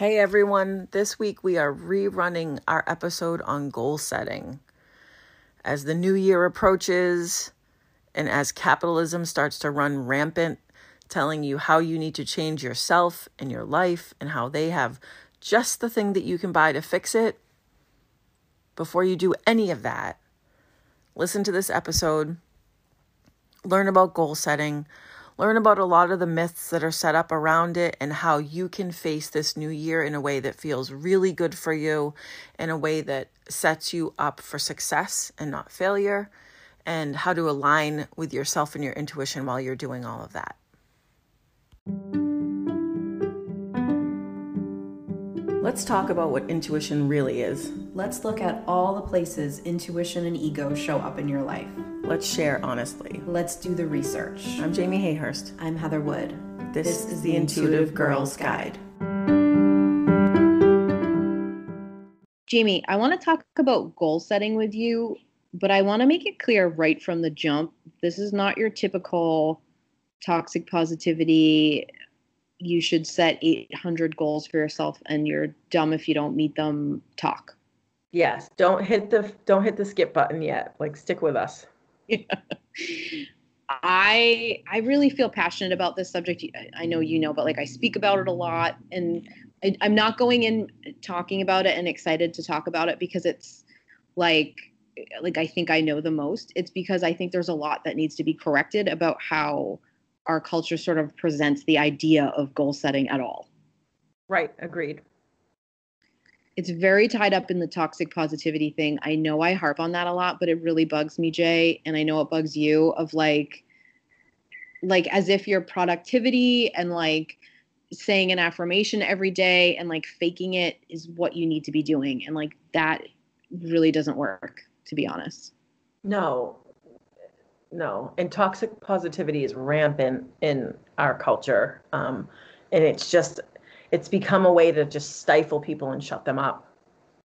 Hey everyone, this week we are rerunning our episode on goal setting. As the new year approaches and as capitalism starts to run rampant, telling you how you need to change yourself and your life and how they have just the thing that you can buy to fix it, before you do any of that, listen to this episode, learn about goal setting Learn about a lot of the myths that are set up around it and how you can face this new year in a way that feels really good for you, in a way that sets you up for success and not failure, and how to align with yourself and your intuition while you're doing all of that. Let's talk about what intuition really is. Let's look at all the places intuition and ego show up in your life. Let's share honestly. Let's do the research. I'm Jamie Hayhurst. I'm Heather Wood. This, this is the Intuitive Girls Guide. Jamie, I want to talk about goal setting with you, but I want to make it clear right from the jump this is not your typical toxic positivity. You should set 800 goals for yourself and you're dumb if you don't meet them talk. Yes, don't hit the don't hit the skip button yet. Like stick with us. I I really feel passionate about this subject. I know you know, but like I speak about it a lot, and I, I'm not going in talking about it and excited to talk about it because it's like like I think I know the most. It's because I think there's a lot that needs to be corrected about how our culture sort of presents the idea of goal setting at all. Right, agreed it's very tied up in the toxic positivity thing. I know I harp on that a lot, but it really bugs me, Jay, and I know it bugs you of like like as if your productivity and like saying an affirmation every day and like faking it is what you need to be doing and like that really doesn't work to be honest. No. No, and toxic positivity is rampant in our culture. Um and it's just it's become a way to just stifle people and shut them up.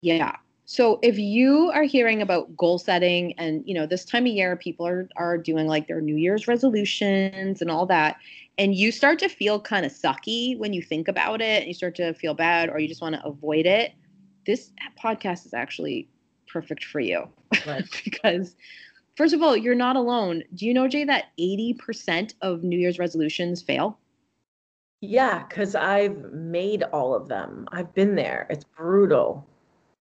Yeah. So if you are hearing about goal setting and you know this time of year people are are doing like their new year's resolutions and all that and you start to feel kind of sucky when you think about it and you start to feel bad or you just want to avoid it this podcast is actually perfect for you right. because first of all you're not alone do you know jay that 80% of new year's resolutions fail yeah, because I've made all of them. I've been there. It's brutal.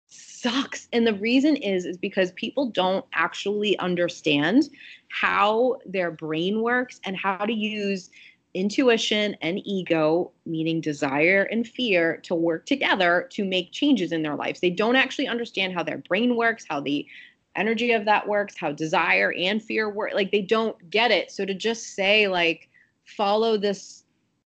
Sucks. And the reason is is because people don't actually understand how their brain works and how to use intuition and ego, meaning desire and fear, to work together to make changes in their lives. They don't actually understand how their brain works, how the energy of that works, how desire and fear work. Like they don't get it. So to just say like follow this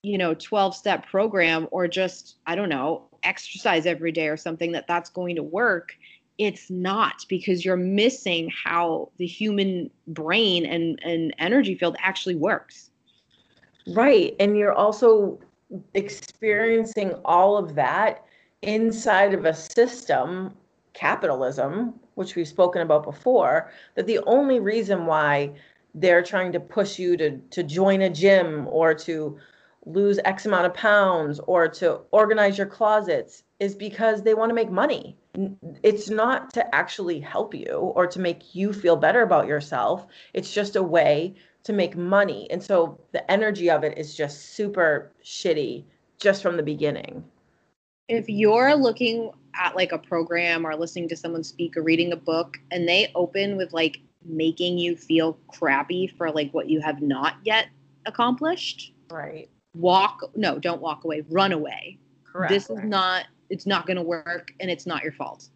you know 12 step program or just i don't know exercise every day or something that that's going to work it's not because you're missing how the human brain and and energy field actually works right and you're also experiencing all of that inside of a system capitalism which we've spoken about before that the only reason why they're trying to push you to to join a gym or to lose X amount of pounds or to organize your closets is because they want to make money. It's not to actually help you or to make you feel better about yourself. It's just a way to make money. And so the energy of it is just super shitty just from the beginning. If you're looking at like a program or listening to someone speak or reading a book and they open with like making you feel crappy for like what you have not yet accomplished. Right. walk no don't walk away run away. Correct this is not it's not going to work and it's not your fault.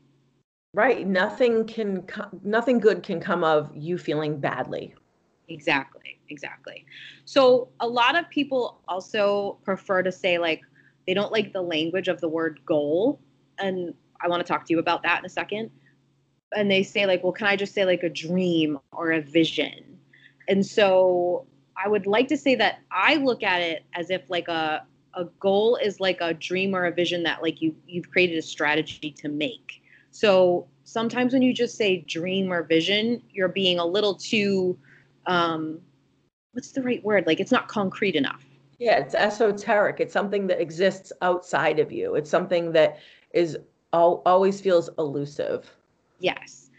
Right nothing can nothing good can come of you feeling badly. Exactly exactly. So a lot of people also prefer to say like they don't like the language of the word goal and i want to talk to you about that in a second and they say like well can i just say like a dream or a vision and so I would like to say that I look at it as if like a a goal is like a dream or a vision that like you you've created a strategy to make. So sometimes when you just say dream or vision, you're being a little too um what's the right word? Like it's not concrete enough. Yeah, it's esoteric. It's something that exists outside of you. It's something that is al- always feels elusive. Yes.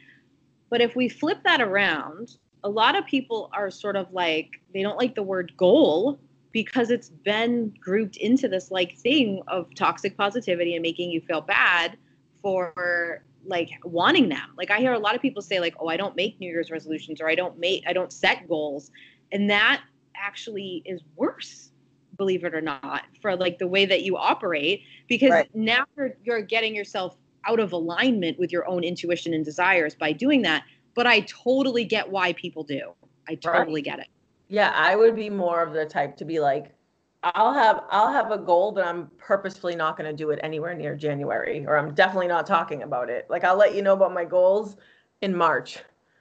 But if we flip that around, a lot of people are sort of like, they don't like the word goal because it's been grouped into this like thing of toxic positivity and making you feel bad for like wanting them. Like I hear a lot of people say like, "Oh, I don't make New Year's resolutions or I don't make I don't set goals." And that actually is worse, believe it or not, for like the way that you operate because right. now you're, you're getting yourself out of alignment with your own intuition and desires by doing that. But I totally get why people do. I totally right. get it. Yeah, I would be more of the type to be like, I'll have I'll have a goal, but I'm purposefully not going to do it anywhere near January, or I'm definitely not talking about it. Like I'll let you know about my goals in March.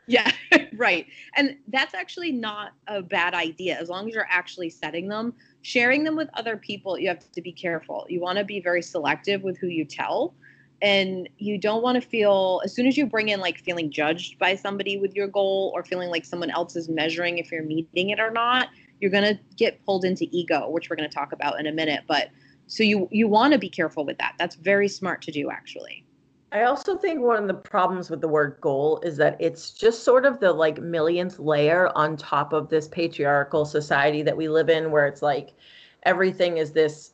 Yeah, right. And that's actually not a bad idea as long as you're actually setting them. Sharing them with other people, you have to be careful. You want to be very selective with who you tell. And you don't want to feel, as soon as you bring in like feeling judged by somebody with your goal or feeling like someone else is measuring if you're meeting it or not, you're going to get pulled into ego, which we're going to talk about in a minute. But so you you want to be careful with that. That's very smart to do actually. I also think one of the problems with the word goal is that it's just sort of the like millionth layer on top of this patriarchal society that we live in where it's like everything is this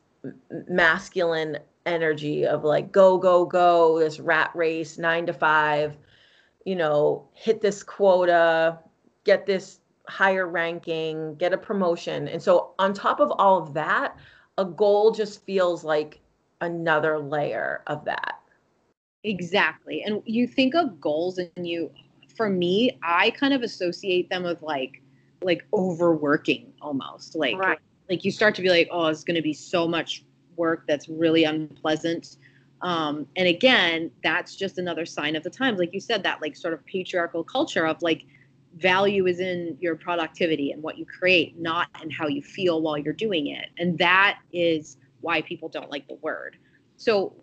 masculine energy of like go go go this rat race 9 to 5 you know hit this quota get this higher ranking, get a promotion. And so, on top of all of that, a goal just feels like another layer of that. Exactly. And you think of goals and you for me, I kind of associate them with like like overworking almost. Like right. like you start to be like, oh, it's going to be so much work that's really unpleasant. Um, and again, that's just another sign of the times. Like you said, that like sort of patriarchal culture of like value is in your productivity and what you create, not in how you feel while you're doing it. And that is why people don't like the word. So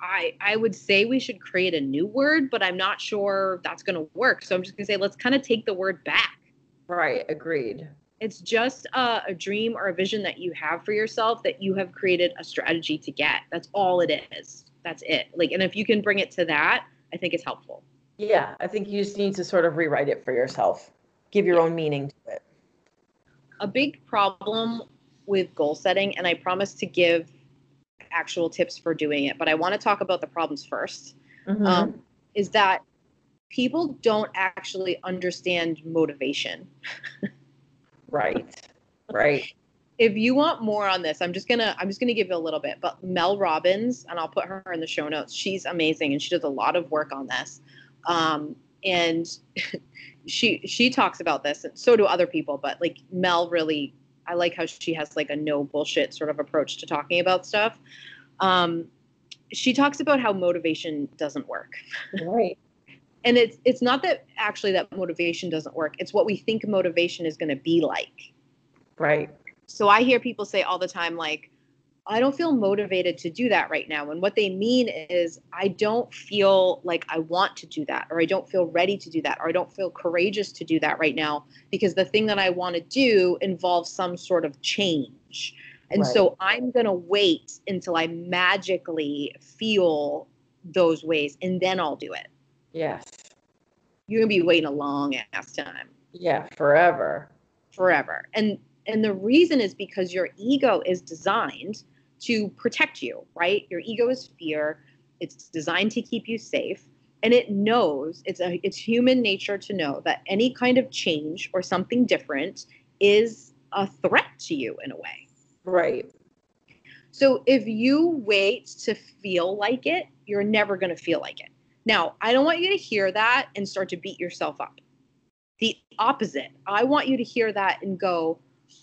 I I would say we should create a new word, but I'm not sure that's going to work. So I'm just going to say let's kind of take the word back. Right, agreed. It's just a, a dream or a vision that you have for yourself that you have created a strategy to get. That's all it is. That's it. Like and if you can bring it to that, I think it's helpful. Yeah, I think you just need to sort of rewrite it for yourself, give your own meaning to it. A big problem with goal setting, and I promise to give actual tips for doing it, but I want to talk about the problems 1st mm-hmm. um, is that people don't actually understand motivation. right, right. If you want more on this, I'm just gonna I'm just gonna give you a little bit. But Mel Robbins, and I'll put her in the show notes. She's amazing, and she does a lot of work on this. Um, and she she talks about this, and so do other people. But like Mel, really, I like how she has like a no bullshit sort of approach to talking about stuff. Um, she talks about how motivation doesn't work. Right. and it's it's not that actually that motivation doesn't work. It's what we think motivation is going to be like. Right. So I hear people say all the time like I don't feel motivated to do that right now. And what they mean is, I don't feel like I want to do that, or I don't feel ready to do that, or I don't feel courageous to do that right now because the thing that I want to do involves some sort of change. And right. so I'm going to wait until I magically feel those ways and then I'll do it. Yes. You're going to be waiting a long ass time. Yeah, forever. Forever. And and the reason is because your ego is designed to protect you, right? Your ego is fear. It's designed to keep you safe. And it knows it's a it's human nature to know that any kind of change or something different is a threat to you in a way. Right. So if you wait to feel like it, you're never going to feel like it. Now, I don't want you to hear that and start to beat yourself up. The opposite. I want you to hear that and go,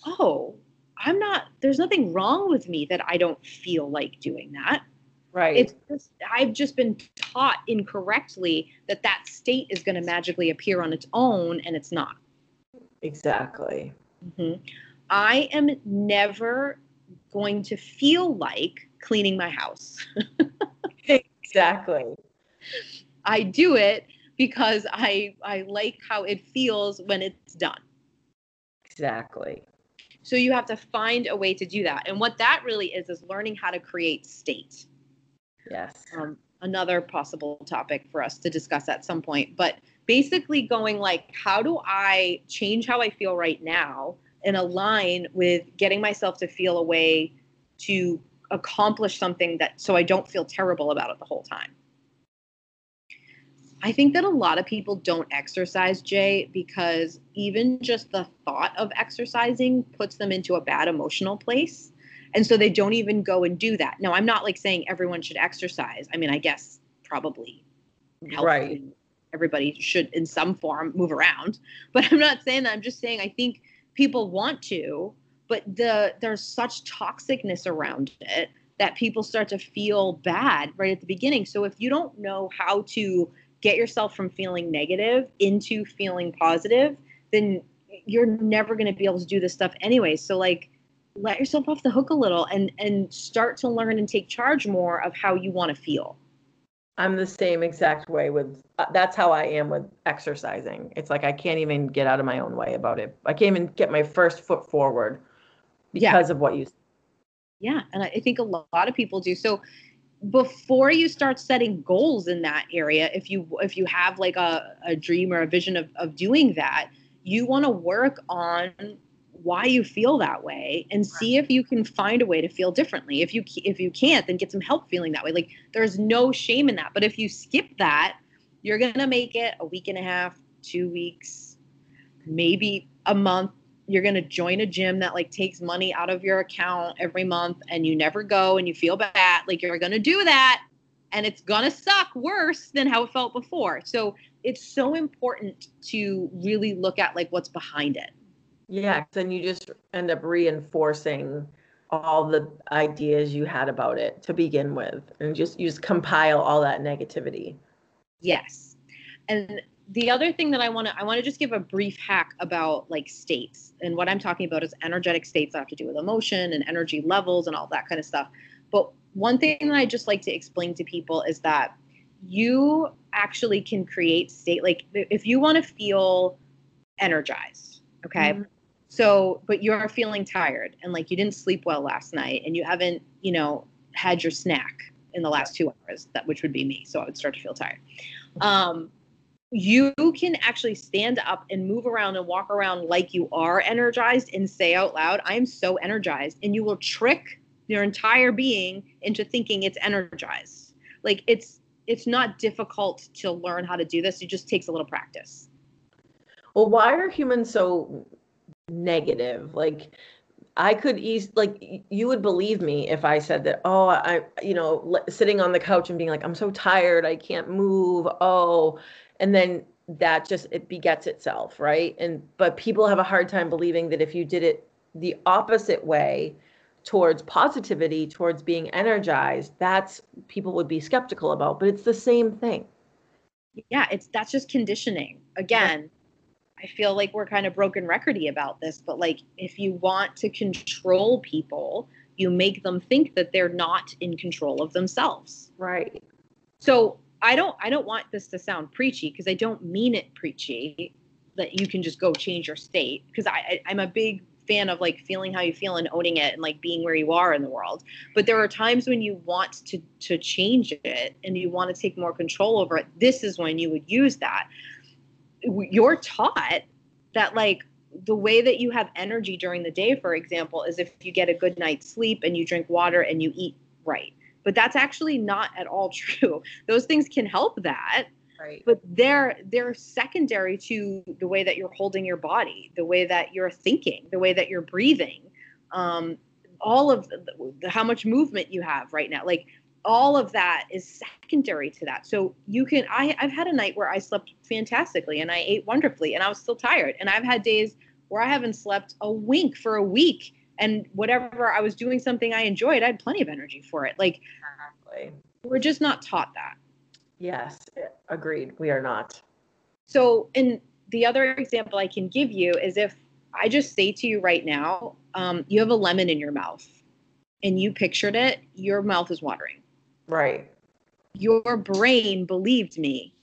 oh, I'm not, there's nothing wrong with me that I don't feel like doing that. Right. It's just, I've just been taught incorrectly that that state is going to magically appear on its own, and it's not. Exactly. Mm-hmm. I am never going to feel like cleaning my house. exactly. I do it because I I like how it feels when it's done. Exactly. So you have to find a way to do that. And what that really is is learning how to create state. Yes. Um, another possible topic for us to discuss at some point. But basically, going like, how do I change how I feel right now and align with getting myself to feel a way to accomplish something that so I don't feel terrible about it the whole time? I think that a lot of people don't exercise, Jay, because even just the thought of exercising puts them into a bad emotional place. And so they don't even go and do that. Now, I'm not like saying everyone should exercise. I mean, I guess probably right. everybody should, in some form, move around. But I'm not saying that. I'm just saying I think people want to, but the there's such toxicness around it that people start to feel bad right at the beginning. So if you don't know how to get yourself from feeling negative into feeling positive, then you're never going to be able to do this stuff anyway. So like let yourself off the hook a little and and start to learn and take charge more of how you want to feel. I'm the same exact way with uh, that's how I am with exercising. It's like I can't even get out of my own way about it. I can't even get my first foot forward because yeah. of what you Yeah, and I think a lot of people do. So before you start setting goals in that area if you if you have like a, a dream or a vision of, of doing that you want to work on why you feel that way and see if you can find a way to feel differently. If you if you can't then get some help feeling that way. Like there's no shame in that. But if you skip that you're going to make it a week and a half two weeks maybe a month you're going to join a gym that like takes money out of your account every month and you never go and you feel bad like you're going to do that and it's going to suck worse than how it felt before. So it's so important to really look at like what's behind it. Yeah then you just end up reinforcing all the ideas you had about it to begin with and just you just compile all that negativity. Yes. And the other thing that I want to I want to just give a brief hack about like states and what I'm talking about is energetic states that have to do with emotion and energy levels and all that kind of stuff. But one thing that I just like to explain to people is that you actually can create state like if you want to feel energized, okay? Mm-hmm. So, but you're feeling tired and like you didn't sleep well last night and you haven't, you know, had your snack in the last 2 hours, that which would be me, so I would start to feel tired. Um you can actually stand up and move around and walk around like you are energized and say out loud, I'm so energized. And you will trick your entire being into thinking it's energized. Like it's it's not difficult to learn how to do this. It just takes a little practice. Well, why are humans so negative? Like I could ease like you would believe me if I said that. Oh, I you know sitting on the couch and being like, I'm so tired, I can't move. Oh, and then that just it begets itself right? And but people have a hard time believing that if you did it the opposite way towards positivity towards being energized that's people would be skeptical about but it's the same thing. Yeah it's that's just conditioning. Again i feel like we're kind of broken recordy about this but like if you want to control people you make them think that they're not in control of themselves. Right. So I don't I don't want this to sound preachy because I don't mean it preachy that you can just go change your state because I, I I'm a big fan of like feeling how you feel and owning it and like being where you are in the world. But there are times when you want to to change it and you want to take more control over it. This is when you would use that. You're taught that like the way that you have energy during the day, for example, is if you get a good night's sleep and you drink water and you eat right but that's actually not at all true. Those things can help that right. but they're they're secondary to the way that you're holding your body the way that you're thinking the way that you're breathing um, all of the, the, how much movement you have right now like all of that is secondary to that. So you can I, i've had a night where i slept fantastically and i ate wonderfully and i was still tired. And i've had days where i haven't slept a wink for a week and whatever I was doing something I enjoyed, I had plenty of energy for it. Like exactly. we're just not taught that. Yes, agreed. We are not. So, and the other example I can give you is if I just say to you right now, um, you have a lemon in your mouth and you pictured it, your mouth is watering. Right. Your brain believed me.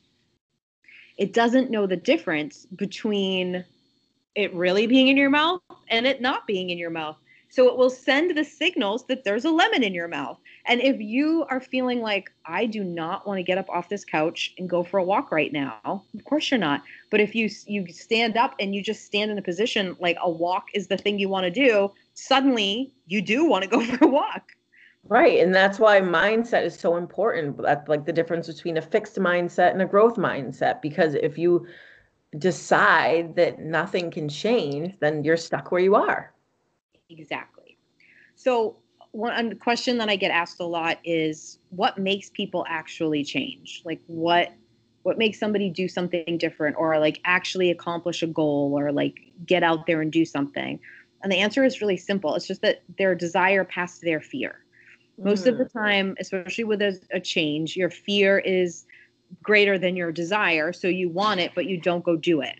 It doesn't know the difference between it really being in your mouth and it not being in your mouth. So it will send the signals that there's a lemon in your mouth. And if you are feeling like, I do not want to get up off this couch and go for a walk right now, of course you're not. But if you you stand up and you just stand in a position like a walk is the thing you want to do, suddenly you do want to go for a walk. Right. And that's why mindset is so important. That's like the difference between a fixed mindset and a growth mindset. Because if you decide that nothing can change, then you're stuck where you are. Exactly. So, one question that I get asked a lot is what makes people actually change? Like what what makes somebody do something different or like actually accomplish a goal or like get out there and do something? And the answer is really simple. It's just that their desire passed their fear. Most mm. of the mm. time, especially with a, a change, your fear is greater than your desire. So you want it, but you don't go do it.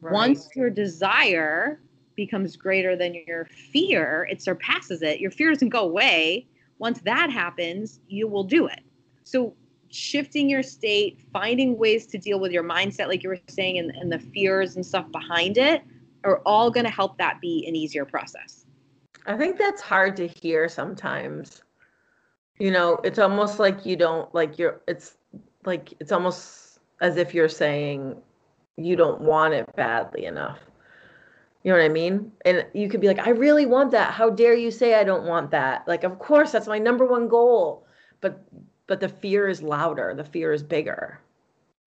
Right. Once your desire becomes greater than your fear, it surpasses it. Your fear doesn't go away. Once that happens, you will do it. So shifting your state, finding ways to deal with your mindset, like you were saying, and, and the fears and stuff behind it are all going to help that be an easier process. I think that's hard to hear sometimes. You know, it's almost like you don't like you're it's like it's almost as if you're saying you don't want it badly enough. You know what I mean? And you could be like, I really want that. How dare you say I don't want that? Like, of course, that's my number one goal. But but the fear is louder. The fear is bigger.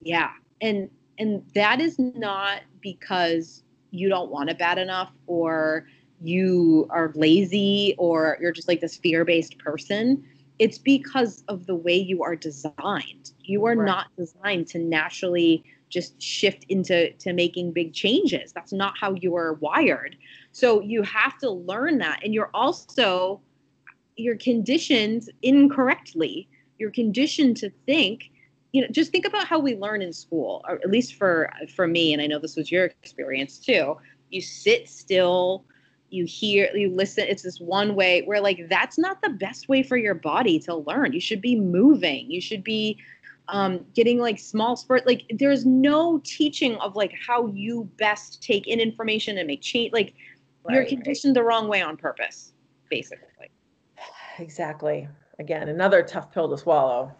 Yeah. And and that is not because you don't want it bad enough or you are lazy or you're just like this fear-based person it's because of the way you are designed. You are right. not designed to naturally just shift into to making big changes. That's not how you are wired. So you have to learn that and you're also you're conditioned incorrectly. You're conditioned to think you know just think about how we learn in school or at least for for me and i know this was your experience too you sit still you hear you listen it's this one way where like that's not the best way for your body to learn you should be moving you should be um, getting like small spurt like there's no teaching of like how you best take in information and make change like right, you're conditioned right. the wrong way on purpose basically exactly again another tough pill to swallow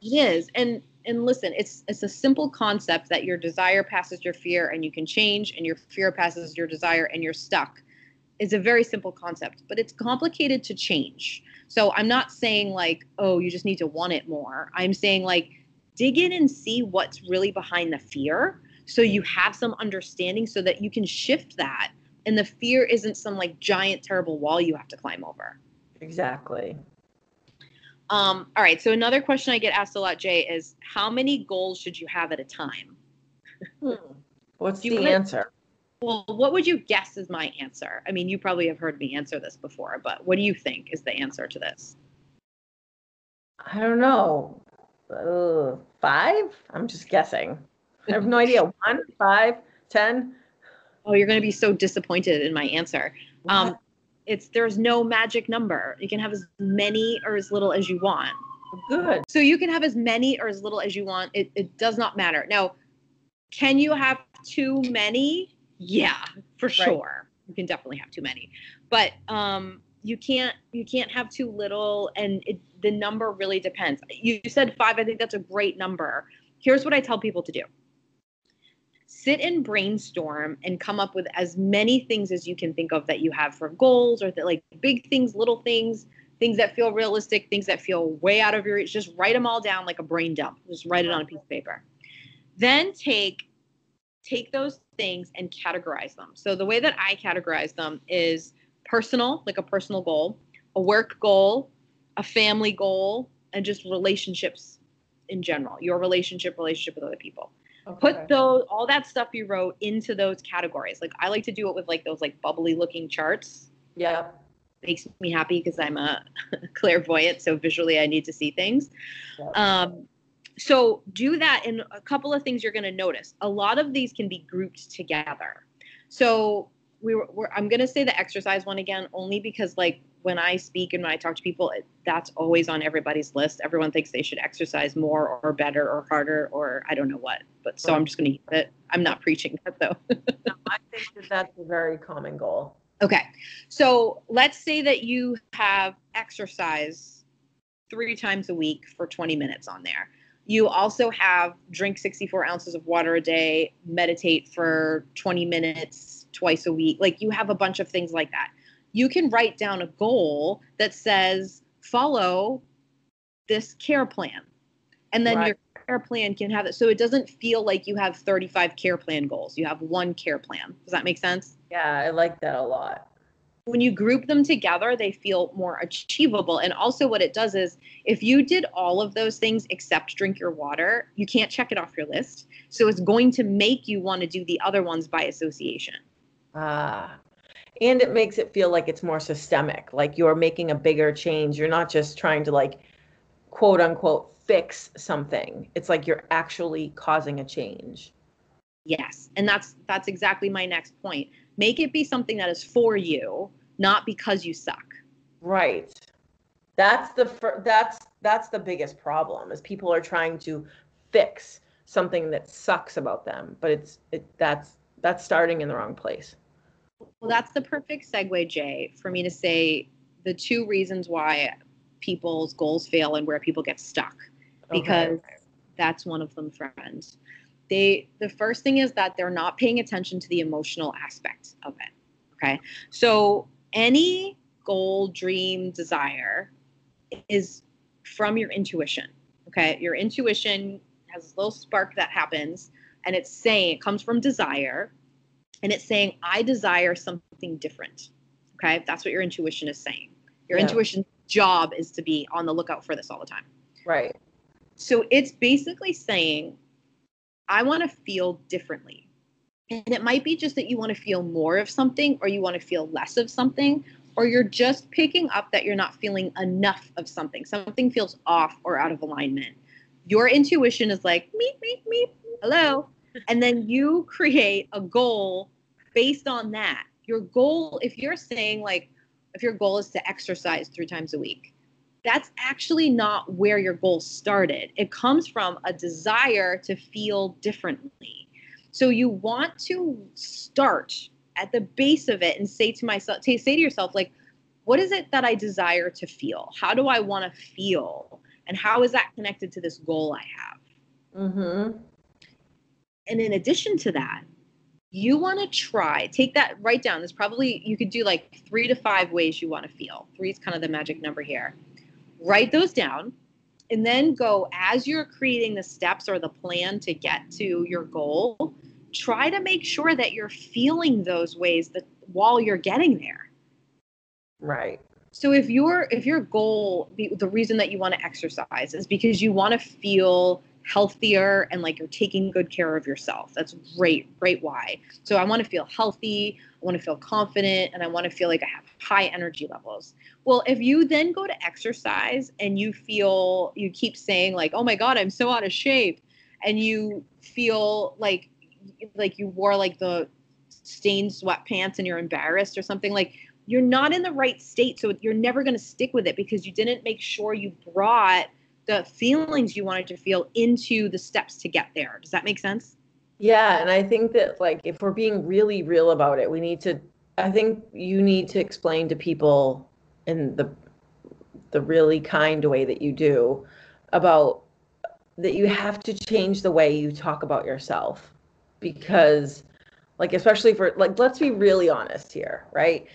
it is and and listen it's it's a simple concept that your desire passes your fear and you can change and your fear passes your desire and you're stuck is a very simple concept, but it's complicated to change. So I'm not saying like, oh, you just need to want it more. I'm saying like, dig in and see what's really behind the fear so you have some understanding so that you can shift that and the fear isn't some like giant terrible wall you have to climb over. Exactly. Um, all right. So another question I get asked a lot, Jay, is how many goals should you have at a time? Hmm. What's the answer? Well, what would you guess is my answer? I mean, you probably have heard me answer this before, but what do you think is the answer to this? I don't know. Uh, five? I'm just guessing. I have no idea. One, five, ten. Oh, you're going to be so disappointed in my answer. Um, it's there's no magic number. You can have as many or as little as you want. Good. So you can have as many or as little as you want. It, it does not matter. Now, can you have too many? Yeah, for right. sure. You can definitely have too many, but um, you can't you can't have too little, and it, the number really depends. You said five. I think that's a great number. Here's what I tell people to do sit and brainstorm and come up with as many things as you can think of that you have for goals or that like big things little things things that feel realistic things that feel way out of your reach just write them all down like a brain dump just write it on a piece of paper then take take those things and categorize them. So the way that I categorize them is personal, like a personal goal, a work goal, a family goal, and just relationships in general. Your relationship, relationship with other people. Okay. Put those all that stuff you wrote into those categories. Like I like to do it with like those like bubbly looking charts. Yeah. Makes me happy because I'm a clairvoyant, so visually I need to see things. Yeah. Um, so do that and a couple of things you're going to notice a lot of these can be grouped together so we were, we're, i'm going to say the exercise one again only because like when i speak and when i talk to people it, that's always on everybody's list everyone thinks they should exercise more or better or harder or i don't know what but so i'm just going to use it i'm not preaching that though I think that that's a very common goal. Okay. So let's say that you have exercise three times a week for 20 minutes on there. You also have drink 64 ounces of water a day, meditate for 20 minutes twice a week. Like you have a bunch of things like that. You can write down a goal that says follow this care plan. And then right. your care plan can have it. So it doesn't feel like you have 35 care plan goals. You have one care plan. Does that make sense? Yeah, I like that a lot when you group them together, they feel more achievable. And also, what it does is if you did all of those things except drink your water, you can't check it off your list. So it's going to make you want to do the other ones by association. Ah. And it makes it feel like it's more systemic, like you're making a bigger change. You're not just trying to, like, quote unquote, fix something. It's like you're actually causing a change. Yes. And that's that's exactly my next point Make it be something that is for you, not because you suck. Right. That's the fir- that's that's the biggest problem is people are trying to fix something that sucks about them, but it's it that's that's starting in the wrong place. Well, that's the perfect segue, Jay, for me to say the two reasons why people's goals fail and where people get stuck. Because okay. that's one of them, friends they the first thing is that they're not paying attention to the emotional aspect of it okay so any goal dream desire is from your intuition okay your intuition has a little spark that happens and it's saying it comes from desire and it's saying i desire something different okay that's what your intuition is saying your yeah. intuition job is to be on the lookout for this all the time right so it's basically saying I want to feel differently. And it might be just that you want to feel more of something or you want to feel less of something, or you're just picking up that you're not feeling enough of something. Something feels off or out of alignment. Your intuition is like, meep, meep, meep, hello. And then you create a goal based on that. Your goal, if you're saying, like, if your goal is to exercise three times a week, that's actually not where your goal started. It comes from a desire to feel differently. So you want to start at the base of it and say to myself, say to yourself, like, what is it that I desire to feel? How do I want to feel? And how is that connected to this goal I have? Mm-hmm. And in addition to that, you want to try, take that, write down. There's probably, you could do like three to five ways you want to feel. Three is kind of the magic number here write those down and then go as you're creating the steps or the plan to get to your goal try to make sure that you're feeling those ways that while you're getting there right so if your if your goal the reason that you want to exercise is because you want to feel healthier and like you're taking good care of yourself that's great great why so i want to feel healthy i want to feel confident and i want to feel like i have high energy levels well, if you then go to exercise and you feel, you keep saying, like, oh my God, I'm so out of shape, and you feel like, like you wore like the stained sweatpants and you're embarrassed or something, like you're not in the right state. So you're never going to stick with it because you didn't make sure you brought the feelings you wanted to feel into the steps to get there. Does that make sense? Yeah. And I think that, like, if we're being really real about it, we need to, I think you need to explain to people in the the really kind way that you do about that you have to change the way you talk about yourself because like especially for like let's be really honest here right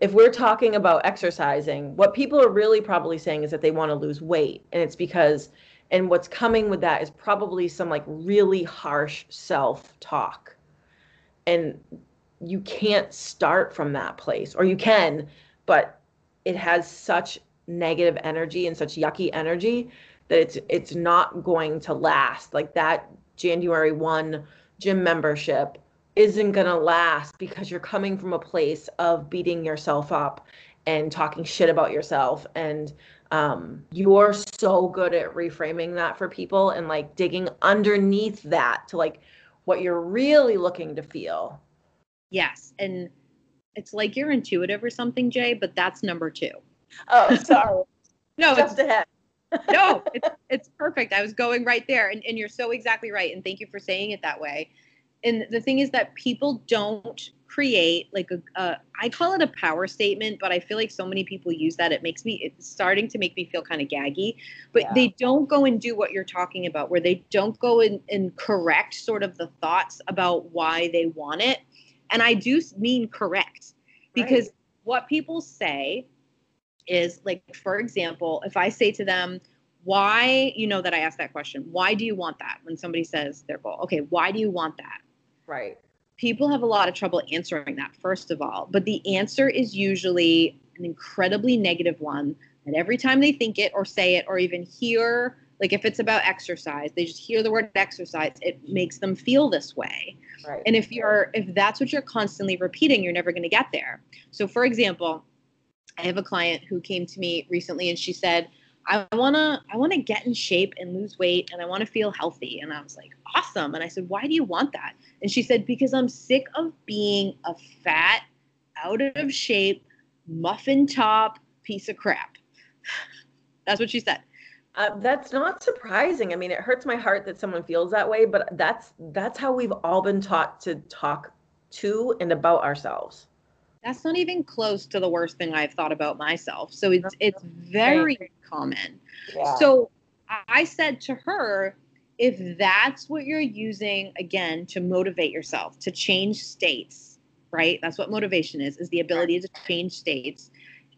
if we're talking about exercising what people are really probably saying is that they want to lose weight and it's because and what's coming with that is probably some like really harsh self talk and you can't start from that place or you can but it has such negative energy and such yucky energy that it's it's not going to last. Like that January 1 gym membership isn't going to last because you're coming from a place of beating yourself up and talking shit about yourself and um, you're so good at reframing that for people and like digging underneath that to like what you're really looking to feel. Yes. And it's like you're intuitive or something, Jay, but that's number two. Oh, sorry. no, just it's, ahead. no, it's it's perfect. I was going right there, and and you're so exactly right. And thank you for saying it that way. And the thing is that people don't create like a, a I call it a power statement, but I feel like so many people use that it makes me it's starting to make me feel kind of gaggy. But Yeah. they don't go and do what you're talking about, where they don't go and, and correct sort of the thoughts about why they want it. And I do mean correct because Right. what people say is like, for example, if I say to them, why, you know, that I asked that question, why do you want that? When somebody says their goal, okay, why do you want that? Right. people have a lot of trouble answering that first of all but the answer is usually an incredibly negative one that every time they think it or say it or even hear like if it's about exercise they just hear the word exercise it makes them feel this way Right. and if you're if that's what you're constantly repeating you're never going to get there so for example i have a client who came to me recently and she said i want to i want to get in shape and lose weight and i want to feel healthy. And i was like awesome. And i said why do you want that? And she said because i'm sick of being a fat out of shape muffin top piece of crap. That's what she said. Uh, that's not surprising. I mean, it hurts my heart that someone feels that way, but that's that's how we've all been taught to talk to and about ourselves. That's not even close to the worst thing I've thought about myself. So it's it's very common. So I said to her, if that's what you're using again to motivate yourself to change states, right? That's what motivation is, is the ability to change states.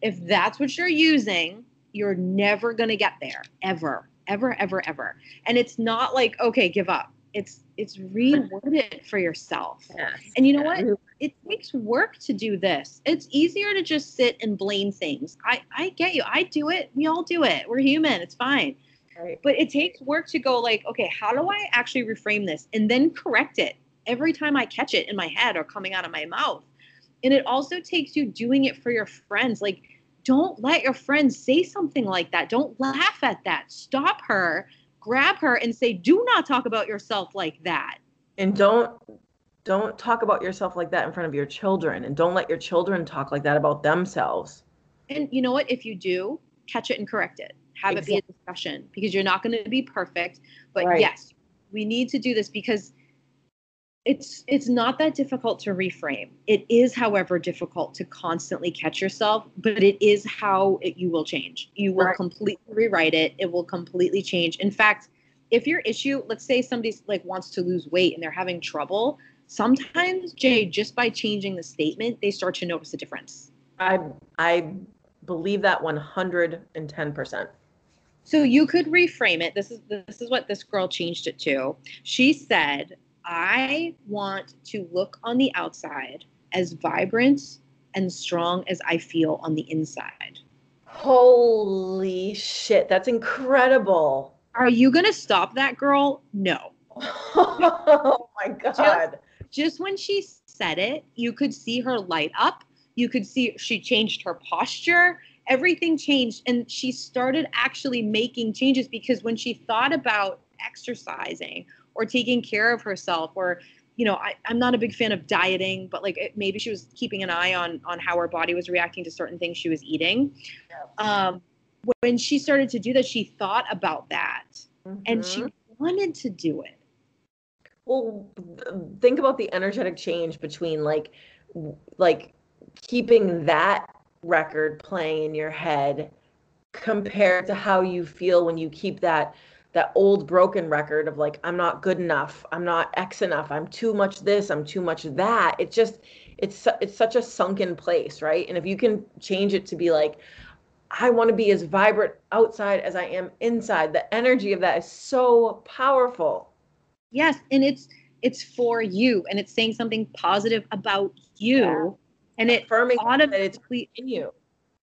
If that's what you're using, you're never going to get there ever, ever, ever, ever. And it's not like, okay, give up. It's it's reword it for yourself. Yes. And you know what? It takes work to do this. It's easier to just sit and blame things. I, I get you. I do it. We all do it. We're human. It's fine. Right. But it takes work to go like, okay, how do I actually reframe this and then correct it every time I catch it in my head or coming out of my mouth. And it also takes you doing it for your friends. Like, don't let your friends say something like that. Don't laugh at that. Stop her, grab her, and say, do not talk about yourself like that. And don't don't talk about yourself like that in front of your children and don't let your children talk like that about themselves. And you know what? If you do, catch it and correct it. Have it be a discussion because you're not going to be perfect. But Right. yes, we need to do this because it's it's not that difficult to reframe. It is, however, difficult to constantly catch yourself, but it is how it, you will change. You will Right. completely rewrite it. It will completely change. In fact, if your issue, let's say somebody's like wants to lose weight and they're having trouble, sometimes Jay, just by changing the statement, they start to notice a difference. I I believe that 110%. So you could reframe it. This is this is what this girl changed it to. She said, "I want to look on the outside as vibrant and strong as I feel on the inside." Holy shit, that's incredible. Are you going to stop that girl? No. oh my god. Just when she said it, you could see her light up. You could see she changed her posture. Everything changed. And she started actually making changes because when she thought about exercising or taking care of herself, or, you know, I, I'm not a big fan of dieting, but like it, maybe she was keeping an eye on on how her body was reacting to certain things she was eating. Um, when she started to do that, she thought about that and she Mhm. wanted to do it. Well, think about the energetic change between like like keeping that record playing in your head compared to how you feel when you keep that that old broken record of like I'm not good enough, I'm not X enough, I'm too much this, I'm too much that. It just it's it's such a sunken place, right? And if you can change it to be like I want to be as vibrant outside as I am inside, the energy of that is so powerful. Yes, and it's it's for you and it's saying something positive about you. Yeah. And it affirming that it's automatically in you.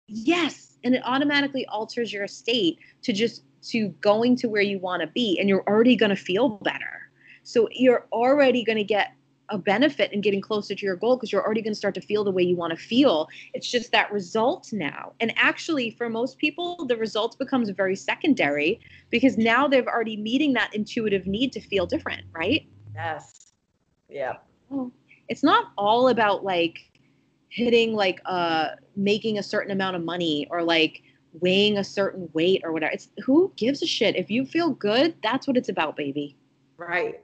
yes, and it automatically alters your state to just to going to where you want to be and you're already going to feel better. So you're already going to get a benefit in getting closer to your goal because you're already going to start to feel the way you want to feel. It's just that result now. And actually for most people the results becomes very secondary because now they're already meeting that intuitive need to feel different, right? Yes. Yeah. it's not all about like hitting like uh making a certain amount of money or like weighing a certain weight or whatever it's who gives a shit if you feel good that's what it's about baby Right.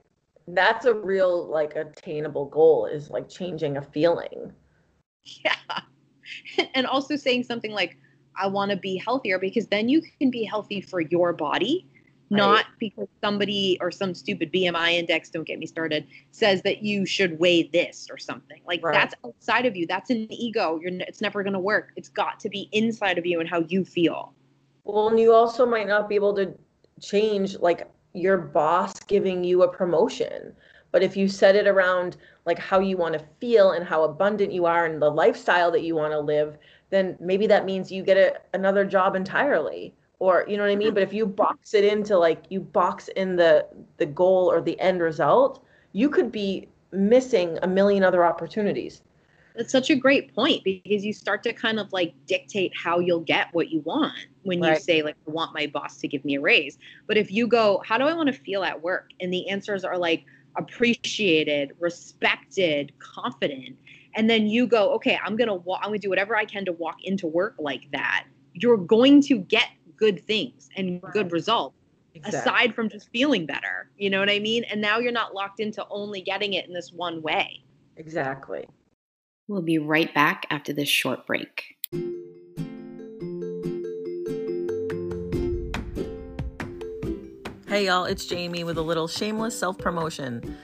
That's a real like attainable goal is like changing a feeling. Yeah. And also saying something like, I want to be healthier because then you can be healthy for your body. Not because somebody or some stupid BMI index, don't get me started, says that you should weigh this or something. Like right. that's outside of you. That's an ego. You're it's never going to work. It's got to be inside of you and how you feel. Well, and you also might not be able to change like your boss giving you a promotion. But if you set it around like how you want to feel and how abundant you are and the lifestyle that you want to live, then maybe that means you get a, another job entirely. Or you know what I mean? But if you box it into like you box in the the goal or the end result, you could be missing a million other opportunities. That's such a great point because you start to kind of like dictate how you'll get what you want when right. you say like I want my boss to give me a raise. But if you go, how do I want to feel at work? And the answers are like appreciated, respected, confident. And then you go, okay, I'm gonna walk, I'm gonna do whatever I can to walk into work like that. You're going to get good things and right. good results. Exactly. Aside from just feeling better, you know what I mean? And now you're not locked into only getting it in this one way. Exactly. We'll be right back after this short break. Hey, y'all, it's Jamie with a little shameless self promotion.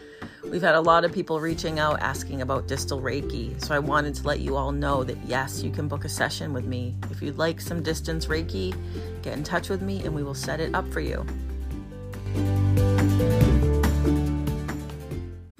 We've had a lot of people reaching out asking about distance Reiki, so I wanted to let you all know that yes, you can book a session with me. If you'd like some distance Reiki, get in touch with me and we will set it up for you.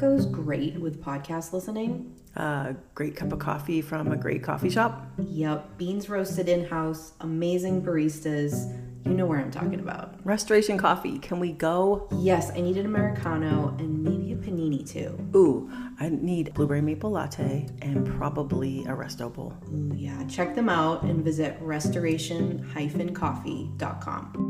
Goes great with podcast listening? A great cup of coffee from a great coffee shop. Yep, beans roasted in house, amazing baristas. You know where I'm talking about. Restoration coffee. Can we go? Yes, I need an Americano and maybe a panini too. Ooh, I need blueberry maple latte and probably a resto bowl. Ooh, yeah. Check them out and visit restoration-coffee.com.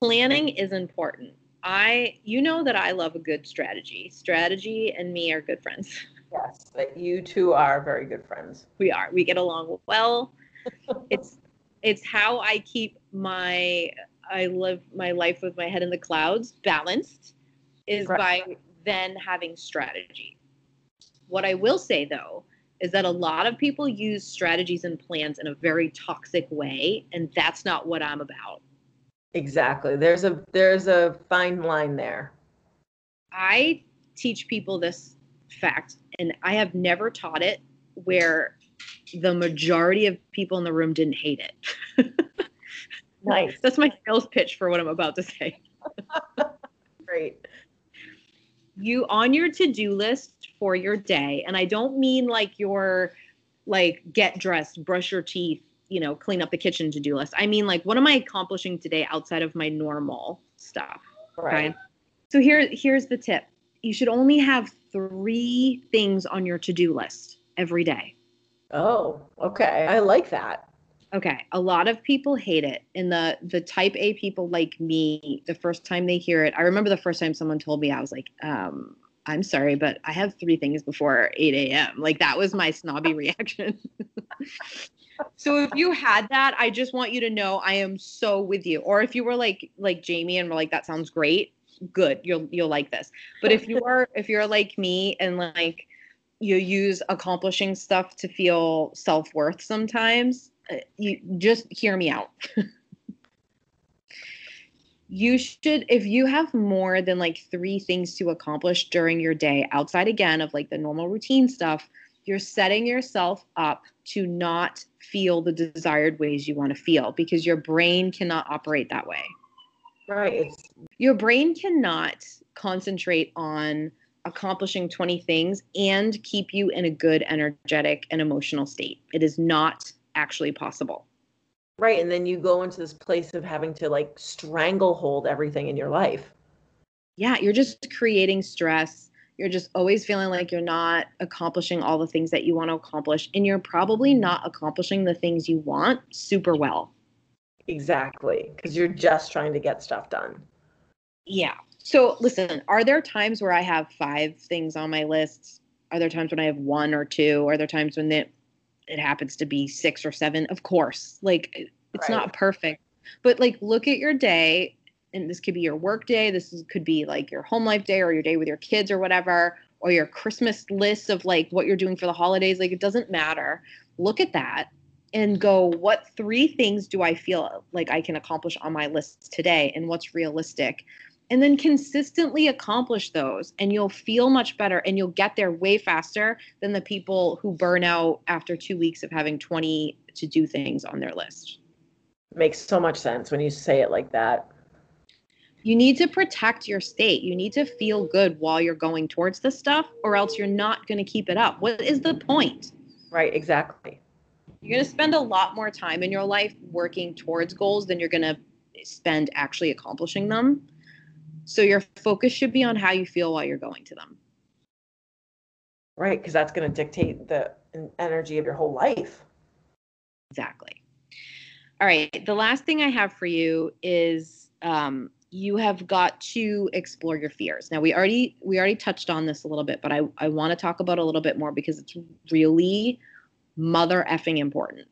planning is important. I, you know that I love a good strategy. Strategy and me are good friends. Yes, but you two are very good friends. We are. We get along well. it's it's how I keep my I live my life with my head in the clouds balanced is right. by then having strategy. What I will say though is that a lot of people use strategies and plans in a very toxic way and that's not what I'm about. Exactly. There's a there's a fine line there. I teach people this fact and I have never taught it where the majority of people in the room didn't hate it. nice. That's my sales pitch for what I'm about to say. Great. You on your to-do list for your day, and I don't mean like your like get dressed, brush your teeth, you know, clean up the kitchen to do list. I mean, like, what am I accomplishing today outside of my normal stuff? Right. Okay? So here, here's the tip. You should only have three things on your to-do list every day. Oh, okay. I like that. Okay. A lot of people hate it. And the the type A people like me, the first time they hear it, I remember the first time someone told me, I was like, um, I'm sorry, but I have three things before 8 a.m. Like that was my snobby reaction. so if you had that, I just want you to know I am so with you. Or if you were like like Jamie and were like, that sounds great, good, you'll you'll like this. But if you are if you're like me and like you use accomplishing stuff to feel self-worth sometimes uh, you just hear me out you should if you have more than like three things to accomplish during your day outside again of like the normal routine stuff you're setting yourself up to not feel the desired ways you want to feel because your brain cannot operate that way Right. Your brain cannot concentrate on accomplishing 20 things and keep you in a good energetic and emotional state it is not actually possible right. And then you go into this place of having to like stranglehold everything in your life. yeah you're just creating stress you're just always feeling like you're not accomplishing all the things that you want to accomplish and you're probably mm-hmm. not accomplishing the things you want super well. Exactly. Because you're just trying to get stuff done. yeah. So listen are there times where i have five things on my list? Are there times when i have one or two? Are there times when it it happens to be six or seven? Of course. Like it's Right. not perfect. But like look at your day and this could be your work day this is, could be like your home life day or your day with your kids or whatever or your christmas list of like what you're doing for the holidays like it doesn't matter. Look at that and go what three things do i feel like i can accomplish on my list today and what's realistic? And then consistently accomplish those and you'll feel much better and you'll get there way faster than the people who burn out after two weeks of having 20 to do things on their list. Makes so much sense when you say it like that. You need to protect your state you need to feel good while you're going towards this stuff or else you're not going to keep it up what is the point Right. Exactly. you're going to spend a lot more time in your life working towards goals than you're going to spend actually accomplishing them so your focus should be on how you feel while you're going to them Right. Because that's going to dictate the energy of your whole life. Exactly. All right. The last thing I have for you is um, you have got to explore your fears. Now we already we already touched on this a little bit, but I, I want to talk about a little bit more because it's really mother effing important.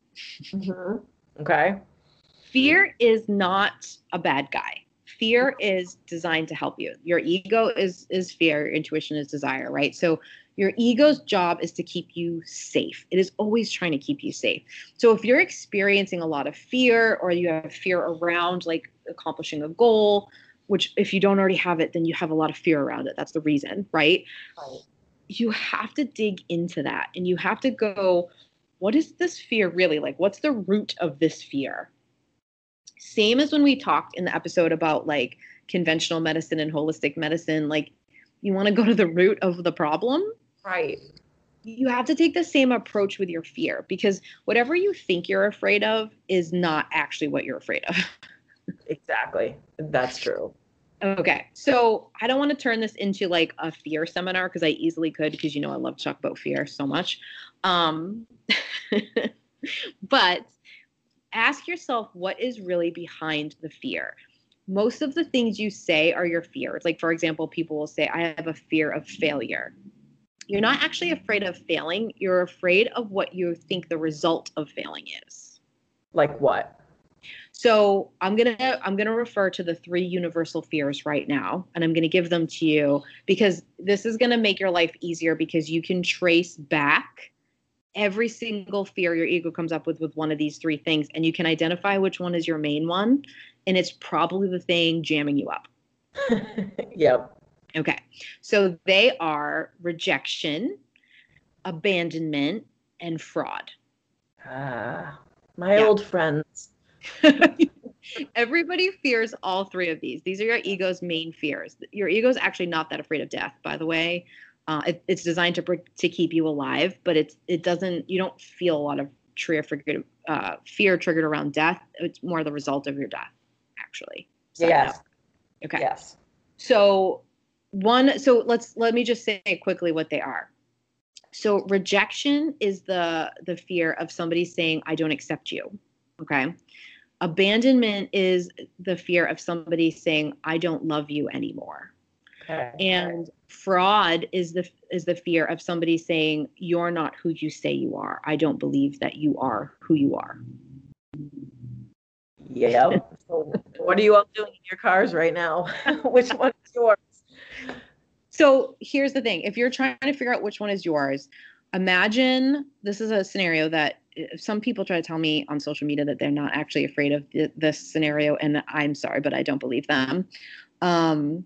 Mhm. Okay. Fear is not a bad guy. Fear is designed to help you. Your ego is is fear, your intuition is desire, right? So your ego's job is to keep you safe. It is always trying to keep you safe. So if you're experiencing a lot of fear or you have fear around like accomplishing a goal, which if you don't already have it, then you have a lot of fear around it. That's the reason, right? Right. you have to dig into that and you have to go what is this fear really like what's the root of this fear same as when we talked in the episode about like conventional medicine and holistic medicine like you want to go to the root of the problem Right. you have to take the same approach with your fear because whatever you think you're afraid of is not actually what you're afraid of Exactly. That's true. Okay. So I don't want to turn this into like a fear seminar because I easily could because you know I love to talk about fear so much. Um, but ask yourself what is really behind the fear. Most of the things you say are your fears. Like, for example, people will say, I have a fear of failure. You're not actually afraid of failing, you're afraid of what you think the result of failing is. Like what? So I'm gonna I'm gonna refer to the three universal fears right now, and I'm gonna give them to you because this is gonna make your life easier because you can trace back every single fear your ego comes up with with one of these three things, and you can identify which one is your main one, and it's probably the thing jamming you up. yep. Okay, so they are rejection, abandonment, and fraud. Ah, my Yeah. old friends. Everybody fears all three of these. These are your ego's main fears. Your ego is actually not that afraid of death, by the way. Uh, it, it's designed to to keep you alive, but it's it doesn't. You don't feel a lot of fear triggered uh, fear triggered around death. It's more the result of your death, actually. Side Yes. Okay. Yes. So one so let's let me just say quickly what they are. So rejection is the the fear of somebody saying I don't accept you. Okay? Abandonment is the fear of somebody saying I don't love you anymore. Okay. And fraud is the is the fear of somebody saying you're not who you say you are. I don't believe that you are who you are. Yep. so what are you all doing in your cars right now? Which one is yours? So here's the thing if you're trying to figure out which one is yours, imagine this is a scenario that some people try to tell me on social media that they're not actually afraid of th- this scenario, and I'm sorry, but I don't believe them. Um,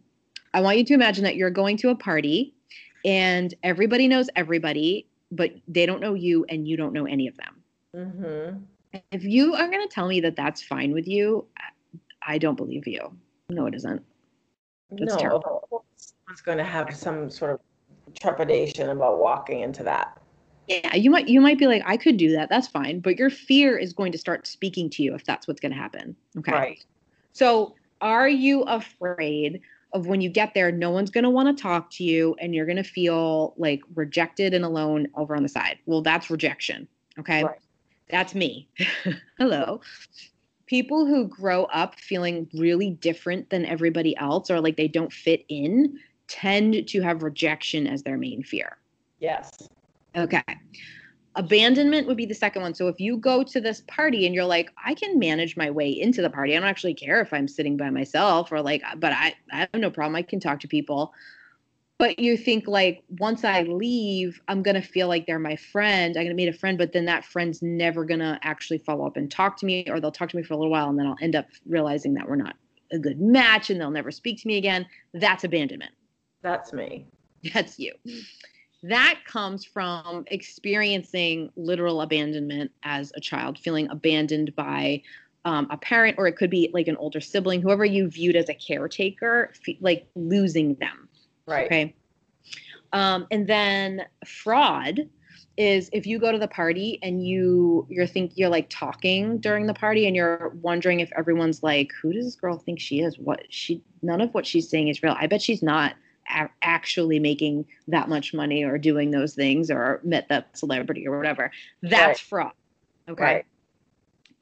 I want you to imagine that you're going to a party and everybody knows everybody, but they don't know you and you don't know any of them. Mm-hmm. If you are going to tell me that that's fine with you, I don't believe you. No, it isn't. That's no, terrible. someone's going to have some sort of trepidation about walking into that. Yeah, you might you might be like, I could do that. That's fine. But your fear is going to start speaking to you if that's what's going to happen. Okay. Right. So, are you afraid of when you get there, no one's going to want to talk to you and you're going to feel like rejected and alone over on the side? Well, that's rejection. Okay. Right. That's me. Hello. People who grow up feeling really different than everybody else or like they don't fit in tend to have rejection as their main fear. Yes. Okay. Abandonment would be the second one. So if you go to this party and you're like, I can manage my way into the party. I don't actually care if I'm sitting by myself or like, uh, but I, I have no problem. I can talk to people. But you think like once I leave, I'm gonna feel like they're my friend. I'm gonna meet a friend, but then that friend's never gonna actually follow up and talk to me, or they'll talk to me for a little while and then I'll end up realizing that we're not a good match and they'll never speak to me again. That's abandonment. That's me. That's you that comes from experiencing literal abandonment as a child, feeling abandoned by um, a parent, or it could be like an older sibling, whoever you viewed as a caretaker, like losing them. Right. Okay. Um, and then fraud is if you go to the party and you you're think you're like talking during the party and you're wondering if everyone's like who does this girl think she is what she none of what she's saying is real i bet she's not a- actually making that much money or doing those things or met that celebrity or whatever. That's Right. fraud. Okay. Right.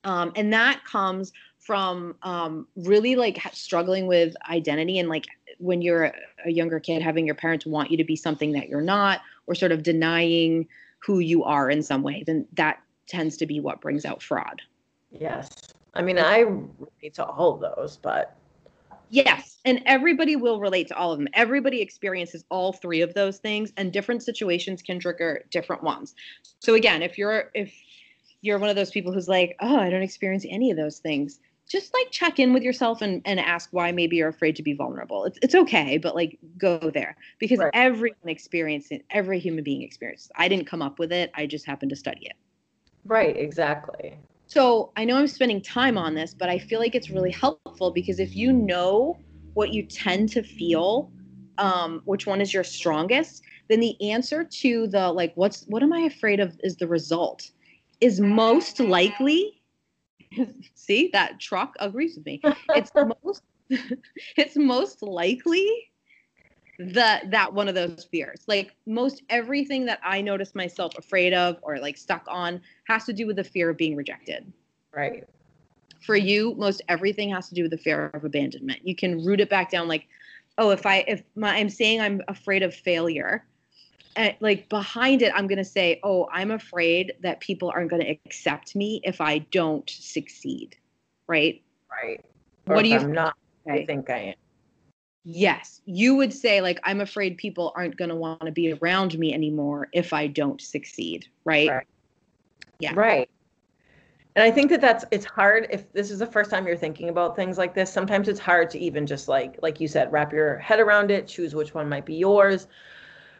Um, and that comes from um, really like struggling with identity and like when you're a, a younger kid, having your parents want you to be something that you're not or sort of denying who you are in some way, then that tends to be what brings out fraud. Yes. I mean, I relate to all of those, but Yes, and everybody will relate to all of them. Everybody experiences all three of those things, and different situations can trigger different ones. So again, if you're if you're one of those people who's like, oh, I don't experience any of those things, just like check in with yourself and, and ask why maybe you're afraid to be vulnerable. It's it's okay, but like go there because Right. everyone experiences it. Every human being experiences. I didn't come up with it. I just happened to study it. right, exactly. So I know I'm spending time on this, but I feel like it's really helpful because if you know what you tend to feel, um, which one is your strongest, then the answer to the like, what's what am I afraid of is the result, is most likely. See that truck agrees with me. It's most. it's most likely that that one of those fears like most everything that i notice myself afraid of or like stuck on has to do with the fear of being rejected Right. for you most everything has to do with the fear of abandonment you can root it back down like oh if i if my i'm saying i'm afraid of failure and like behind it i'm going to say oh i'm afraid that people aren't going to accept me if i don't succeed right Right. What Or do you- I'm not. I think I am. Yes you would say like i'm afraid people aren't going to want to be around me anymore if i don't succeed right, Right. Yeah. Right. And I think that that's it's hard if this is the first time you're thinking about things like this. Sometimes it's hard to even just like like you said, wrap your head around it, choose which one might be yours.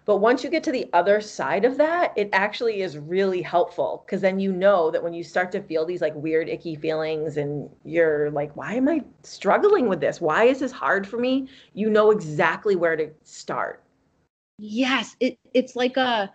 But once you get to the other side of that, it actually is really helpful because then you know that when you start to feel these like weird, icky feelings and you're like, why am I struggling with this? Why is this hard for me? You know exactly where to start. Yes, it it's like a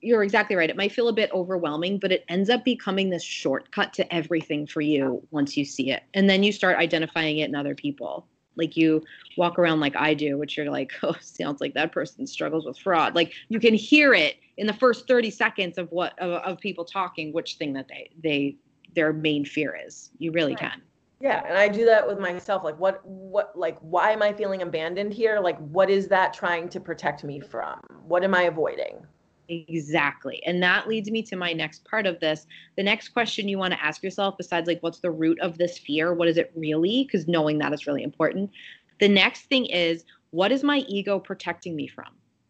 you're exactly right. It might feel a bit overwhelming, but it ends up becoming this shortcut to everything for you once you see it. And then you start identifying it in other people. Like you walk around like I do, which you're like, oh, sounds like that person struggles with fraud. Like you can hear it in the first 30 seconds of what of, of people talking, which thing that they they their main fear is. You really Right. can. Yeah, and I do that with myself. Like, what, what, like, why am I feeling abandoned here? Like, what is that trying to protect me from? What am I avoiding? Exactly. And that leads me to my next part of this. The next question you want to ask yourself, besides like, what's the root of this fear? What is it really? Because knowing that is really important. The next thing is, what is my ego protecting me from?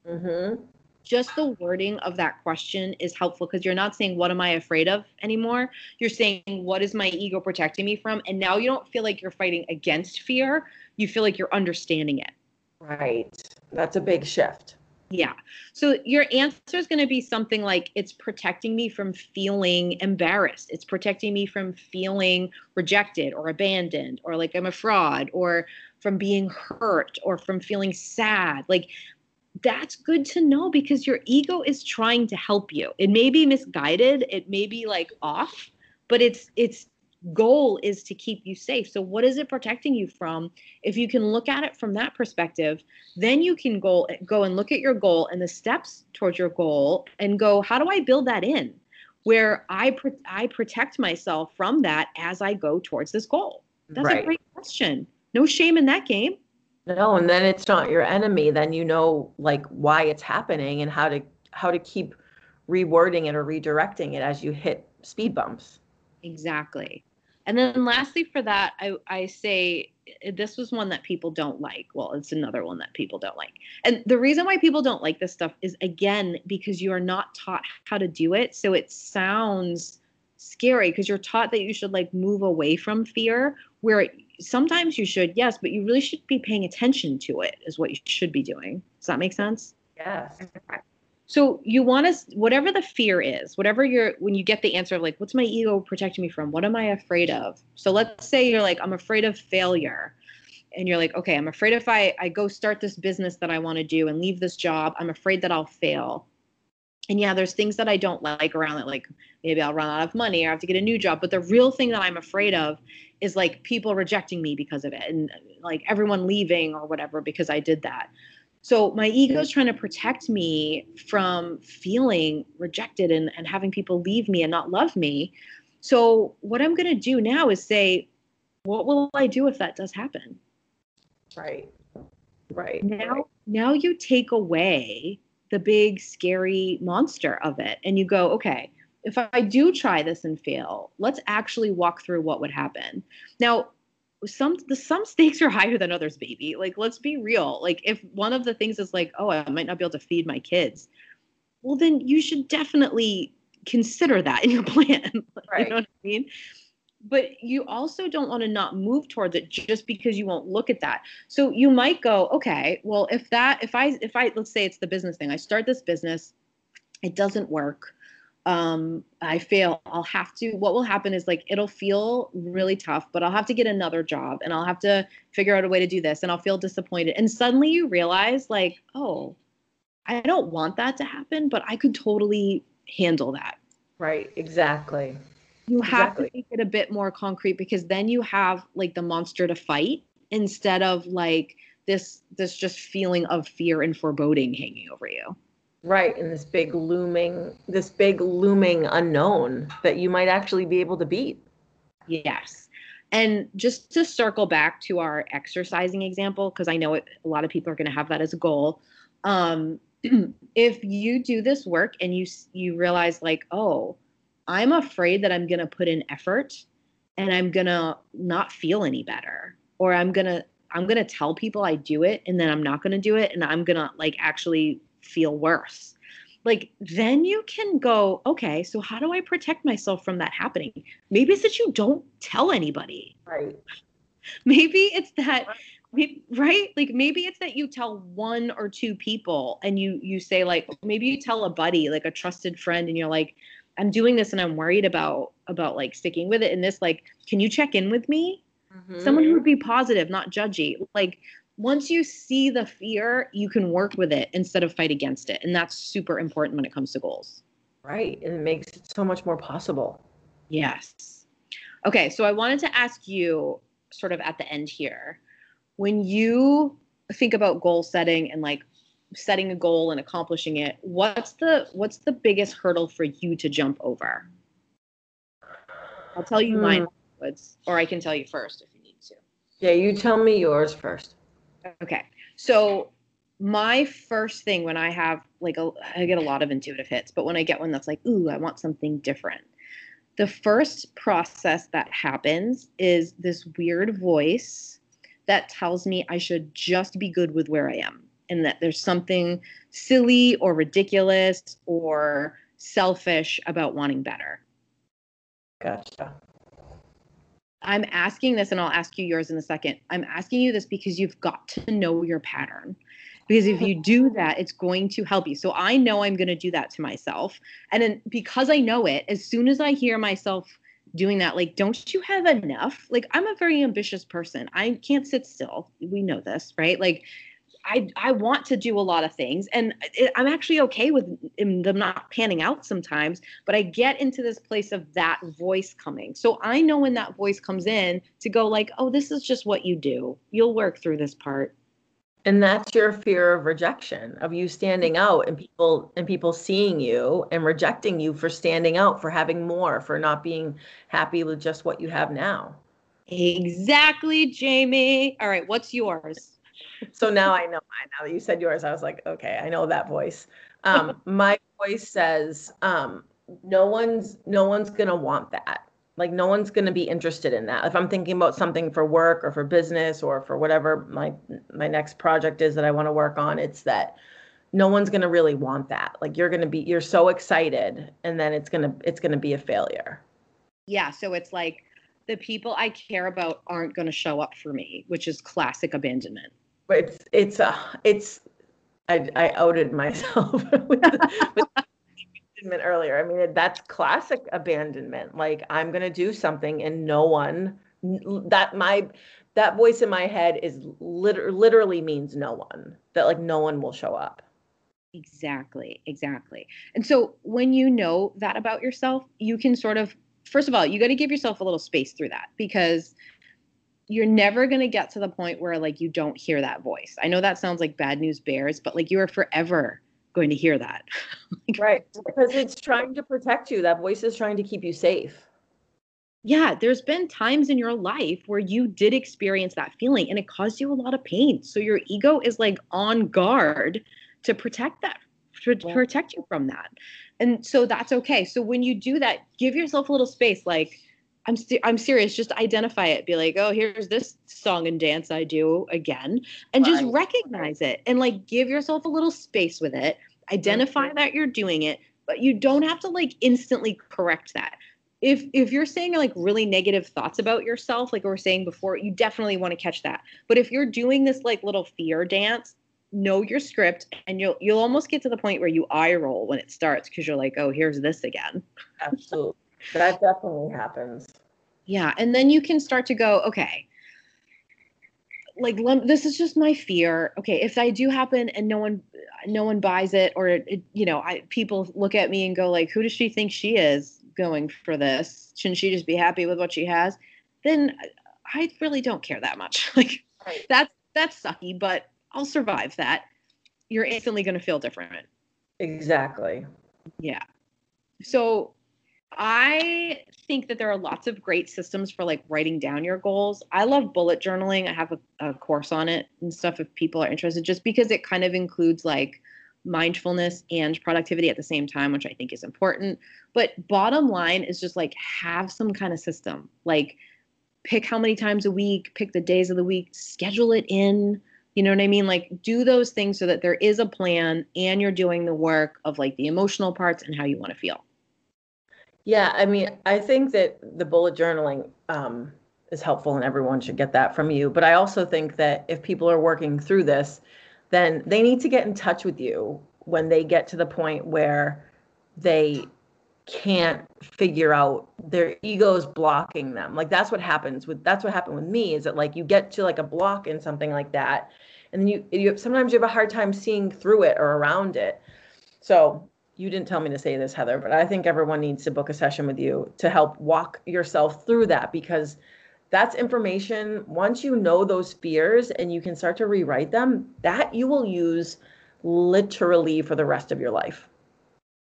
Mm-hmm. Just the wording of that question is helpful because you're not saying, What am I afraid of anymore? You're saying, What is my ego protecting me from? And now you don't feel like you're fighting against fear. You feel like you're understanding it. Right. That's a big shift. Yeah. So your answer is going to be something like it's protecting me from feeling embarrassed. It's protecting me from feeling rejected or abandoned or like I'm a fraud or from being hurt or from feeling sad. Like that's good to know because your ego is trying to help you. It may be misguided, it may be like off, but it's it's goal is to keep you safe. So what is it protecting you from? If you can look at it from that perspective, then you can go go and look at your goal and the steps towards your goal and go, how do I build that in? Where I I protect myself from that as I go towards this goal. That's right. a great question. No shame in that game. No, and then it's not your enemy. Then you know like why it's happening and how to how to keep rewording it or redirecting it as you hit speed bumps. Exactly. And then lastly for that, I, I say eh, this was one that people don't like. Well, it's another one that people don't like. And the reason why people don't like this stuff is again because you are not taught how to do it. So it sounds scary because you're taught that you should like move away from fear where sometimes you should, yes, but you really should be paying attention to it is what you should be doing. Does that make sense? Yes. So you want to whatever the fear is, whatever you're when you get the answer of like, what's my ego protecting me from? What am I afraid of? So let's say you're like, I'm afraid of failure. And you're like, okay, I'm afraid if I, I go start this business that I want to do and leave this job, I'm afraid that I'll fail. And yeah, there's things that I don't like around it, like maybe I'll run out of money or I have to get a new job. But the real thing that I'm afraid of is like people rejecting me because of it and like everyone leaving or whatever because I did that. So my ego is trying to protect me from feeling rejected and, and having people leave me and not love me. So what I'm going to do now is say, what will I do if that does happen? Right. Right. Now, right. now you take away the big scary monster of it and you go, okay, if I do try this and fail, let's actually walk through what would happen. Now, some the some stakes are higher than others baby. Like let's be real. Like if one of the things is like oh i might not be able to feed my kids well then you should definitely consider that in your plan. Right. you know what i mean? But you also don't want to not move towards it just because you won't look at that. So you might go okay well if that if i if i let's say it's the business thing. I start this business. It doesn't work um i fail i'll have to what will happen is like it'll feel really tough but i'll have to get another job and i'll have to figure out a way to do this and i'll feel disappointed and suddenly you realize like oh i don't want that to happen but i could totally handle that. Right exactly. You have exactly. to make it a bit more concrete because then you have like the monster to fight instead of like this this just feeling of fear and foreboding hanging over you Right, and this big looming, this big looming unknown that you might actually be able to beat. Yes. And just to circle back to our exercising example, because I know it, a lot of people are going to have that as a goal. Um, if you do this work and you you realize like, oh, I'm afraid that I'm going to put in effort and I'm going to not feel any better, or I'm going to I'm going to tell people I do it and then I'm not going to do it and I'm going to like actually feel worse. Like then you can go okay so how do i protect myself from that happening? Maybe it's that you don't tell anybody. Right. Maybe it's that right. like maybe it's that you tell one or two people and you you say like maybe you tell a buddy like a trusted friend and you're like i'm doing this and i'm worried about about like sticking with it and this like can you check in with me? Mm-hmm. someone who would be positive not judgy. Like once you see the fear, you can work with it instead of fight against it. And that's super important when it comes to goals. Right. And it makes it so much more possible. Yes. Okay. So I wanted to ask you, sort of at the end here, when you think about goal setting and like setting a goal and accomplishing it, what's the what's the biggest hurdle for you to jump over? I'll tell you mine, hmm. or I can tell you first if you need to. Yeah, you tell me yours first. Okay. So my first thing when I have like a, I get a lot of intuitive hits, but when I get one that's like, ooh, I want something different. The first process that happens is this weird voice that tells me I should just be good with where I am and that there's something silly or ridiculous or selfish about wanting better. Gotcha. I'm asking this, and I'll ask you yours in a second. I'm asking you this because you've got to know your pattern. Because if you do that, it's going to help you. So I know I'm going to do that to myself. And then because I know it, as soon as I hear myself doing that, like, don't you have enough? Like, I'm a very ambitious person. I can't sit still. We know this, right? Like, I I want to do a lot of things, and it, I'm actually okay with them not panning out sometimes. But I get into this place of that voice coming, so I know when that voice comes in to go like, oh, this is just what you do. You'll work through this part. And that's your fear of rejection, of you standing out and people and people seeing you and rejecting you for standing out, for having more, for not being happy with just what you have now. Exactly, Jamie. All right, what's yours? So now I know. Now that you said yours, I was like, okay, I know that voice. Um, my voice says, um, no one's no one's gonna want that. Like no one's gonna be interested in that. If I'm thinking about something for work or for business or for whatever my my next project is that I want to work on, it's that no one's gonna really want that. Like you're gonna be you're so excited, and then it's gonna it's gonna be a failure. Yeah. So it's like the people I care about aren't going to show up for me, which is classic abandonment it's it's a it's I, I outed myself with, with abandonment earlier. I mean, that's classic abandonment. Like I'm gonna do something and no one that my that voice in my head is liter- literally means no one. That like no one will show up. Exactly, exactly. And so when you know that about yourself, you can sort of first of all, you got to give yourself a little space through that because you're never going to get to the point where like you don't hear that voice. I know that sounds like bad news bears, but like you are forever going to hear that. like, right. Because it's trying to protect you. That voice is trying to keep you safe. Yeah, there's been times in your life where you did experience that feeling and it caused you a lot of pain. So your ego is like on guard to protect that, to yeah. protect you from that. And so that's okay. So when you do that, give yourself a little space like I'm I'm serious. Just identify it. Be like, oh, here's this song and dance I do again, and right. just recognize it and like give yourself a little space with it. Identify mm-hmm. that you're doing it, but you don't have to like instantly correct that. If if you're saying like really negative thoughts about yourself, like we were saying before, you definitely want to catch that. But if you're doing this like little fear dance, know your script, and you'll you'll almost get to the point where you eye roll when it starts because you're like, oh, here's this again. Absolutely. That definitely happens. Yeah. And then you can start to go, okay, like this is just my fear. Okay, if I do happen and no one no one buys it or it, you know, I people look at me and go like, who does she think she is going for this? Shouldn't she just be happy with what she has? Then I really don't care that much. Like right. that's that's sucky, but I'll survive that. You're instantly going to feel different. Exactly. Yeah. So I think that there are lots of great systems for like writing down your goals. I love bullet journaling. I have a, a, course on it and stuff if people are interested, just because it kind of includes like mindfulness and productivity at the same time, which I think is important. But bottom line is just like have some kind of system. Like pick how many times a week, pick the days of the week, schedule it in. You know what I mean? Like do those things so that there is a plan and you're doing the work of like the emotional parts and how you want to feel. Yeah, I mean, I think that the bullet journaling um, is helpful and everyone should get that from you. But I also think that if people are working through this, then they need to get in touch with you when they get to the point where they can't figure out their ego's blocking them. Like that's what happens with that's what happened with me is that like you get to like a block in something like that and then you you sometimes you have a hard time seeing through it or around it. So you didn't tell me to say this, Heather, but I think everyone needs to book a session with you to help walk yourself through that because that's information. Once you know those fears and you can start to rewrite them, that you will use literally for the rest of your life.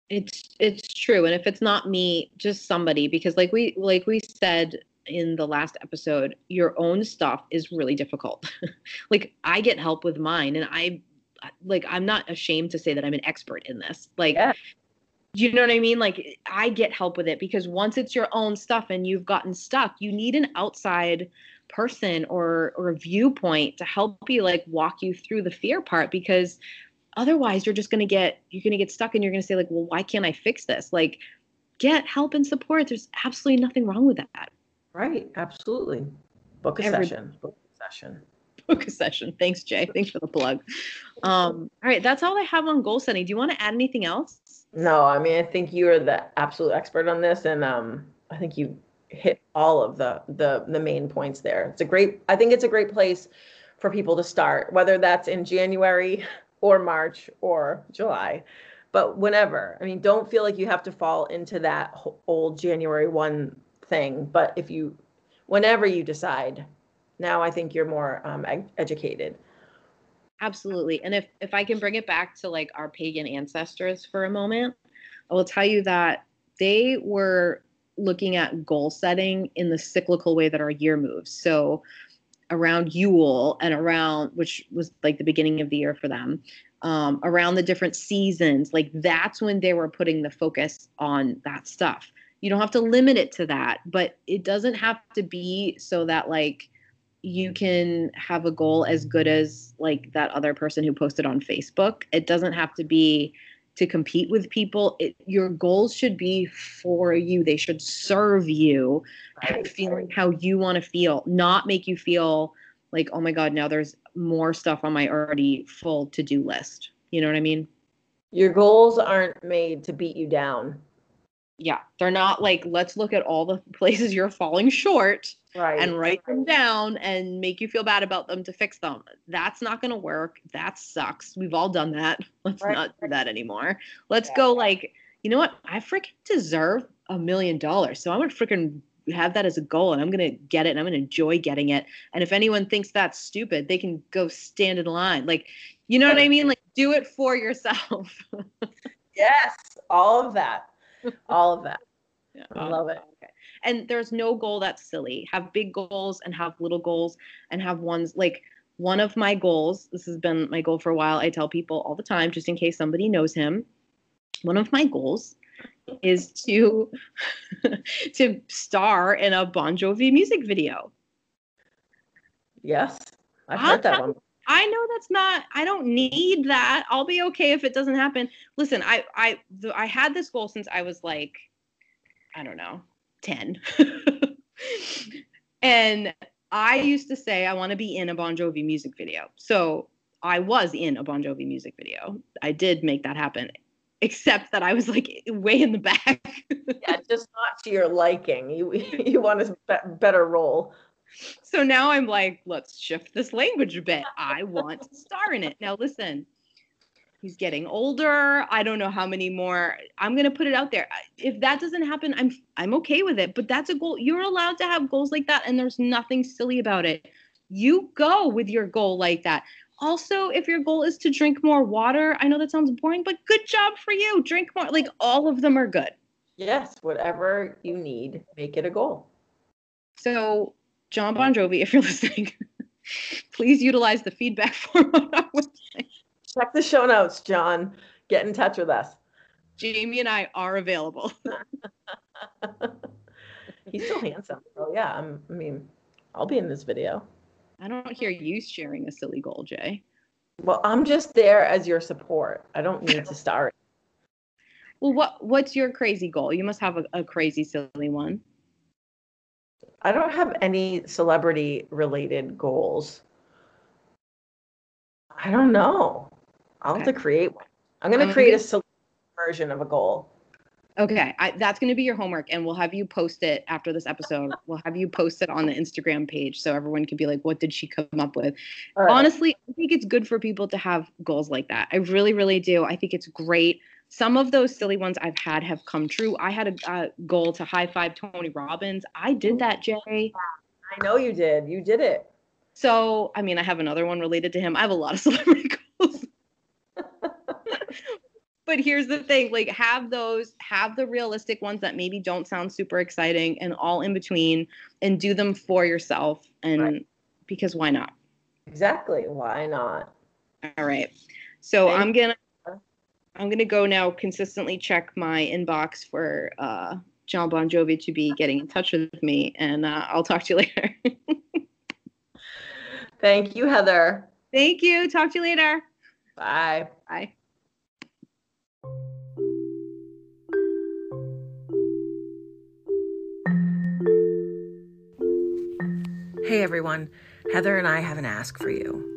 It's it's true, and if it's not me, just somebody because like we like we said in the last episode, your own stuff is really difficult. like I get help with mine, and I like I'm not ashamed to say that I'm an expert in this. Like yeah. you know what I mean? Like I get help with it because once it's your own stuff and you've gotten stuck, you need an outside person or or a viewpoint to help you like walk you through the fear part because otherwise you're just going to get you're going to get stuck and you're going to say like well why can't i fix this like get help and support there's absolutely nothing wrong with that Right. Absolutely. Book a Every- session. Book a session. A session thanks jay thanks for the plug um all right that's all i have on goal setting do you want to add anything else No, I mean, I think you are the absolute expert on this, and um, I think you hit all of the the the main points there. It's a great. I think it's a great place for people to start, whether that's in January or March or July, but whenever. I mean, don't feel like you have to fall into that old January one thing. But if you, whenever you decide, now I think you're more um, ed- educated. Absolutely. And if if I can bring it back to like our pagan ancestors for a moment, I will tell you that they were looking at goal setting in the cyclical way that our year moves. So around Yule and around which was like the beginning of the year for them, um, around the different seasons, like that's when they were putting the focus on that stuff. You don't have to limit it to that, but it doesn't have to be so that like you can have a goal as good as like that other person who posted on Facebook. It doesn't have to be to compete with people. It, your goals should be for you. They should serve you, Right, feeling how you want to feel, not make you feel like, oh my God, now there's more stuff on my already full to do list. You know what I mean? Your goals aren't made to beat you down. Yeah. They're not like, let's look at all the places you're falling short Right. and write them down and make you feel bad about them to fix them. That's not going to work. That sucks. We've all done that. Let's Right. not do that anymore. Let's Yeah. go like, you know what? I freaking deserve a million dollars. So I'm going to freaking have that as a goal and I'm going to get it and I'm going to enjoy getting it. And if anyone thinks that's stupid, they can go stand in line. Like, you know what I mean? Like do it for yourself. Yes, all of that. All of that. Yeah. I love it. Okay. And there's no goal that's silly. Have big goals and have little goals and have ones like one of my goals. This has been my goal for a while. I tell people all the time, just in case somebody knows him. One of my goals is to to star in a Bon Jovi music video. Yes. I've heard that one. I know that's not. I don't need that. I'll be okay if it doesn't happen. Listen, I I I had this goal since I was like, I don't know, ten, and I used to say I want to be in a Bon Jovi music video. So I was in a Bon Jovi music video. I did make that happen, except that I was like way in the back. Yeah, just not to your liking. You you want a better role. So now I'm like, let's shift this language a bit. I want to star in it. Now listen, he's getting older. I don't know how many more. I'm gonna put it out there. If that doesn't happen, I'm I'm okay with it. But that's a goal. You're allowed to have goals like that, and there's nothing silly about it. You go with your goal like that. Also, if your goal is to drink more water, I know that sounds boring, but good job for you. Drink more. Like all of them are good. Yes, whatever you need, make it a goal. So, John Bon Jovi, if you're listening, please utilize the feedback form on our website. Check the show notes, John. Get in touch with us. Jamie and I are available. He's still handsome. So yeah, I'm, I mean, I'll be in this video. I don't hear you sharing a silly goal, Jay. Well, I'm just there as your support. I don't need to start. Well, what what's your crazy goal? You must have a, a crazy silly one. I don't have any celebrity related goals. I don't know. I'll have to create one. I'm going Um, to create a celebrity version of a goal. Okay, I, that's going to be your homework, and we'll have you post it after this episode. We'll have you post it on the Instagram page so everyone can be like, "What did she come up with?" Right. honestly i think it's good for people to have goals like that i really really do i think it's great some of those silly ones i've had have come true i had a, a goal to high five tony robbins i did that jay I know you did. You did it. so i mean i have another one related to him i have a lot of celebrity goals but here's the thing like have those have the realistic ones that maybe don't sound super exciting and all in between and do them for yourself and Right. because why not Exactly. Why not? All right. So Thank I'm gonna I'm gonna go now consistently check my inbox for uh John Bon Jovi to be getting in touch with me and uh, I'll talk to you later. Thank you, Heather. Thank you. Talk to you later. Bye. Bye. Hey everyone, Heather and I have an ask for you.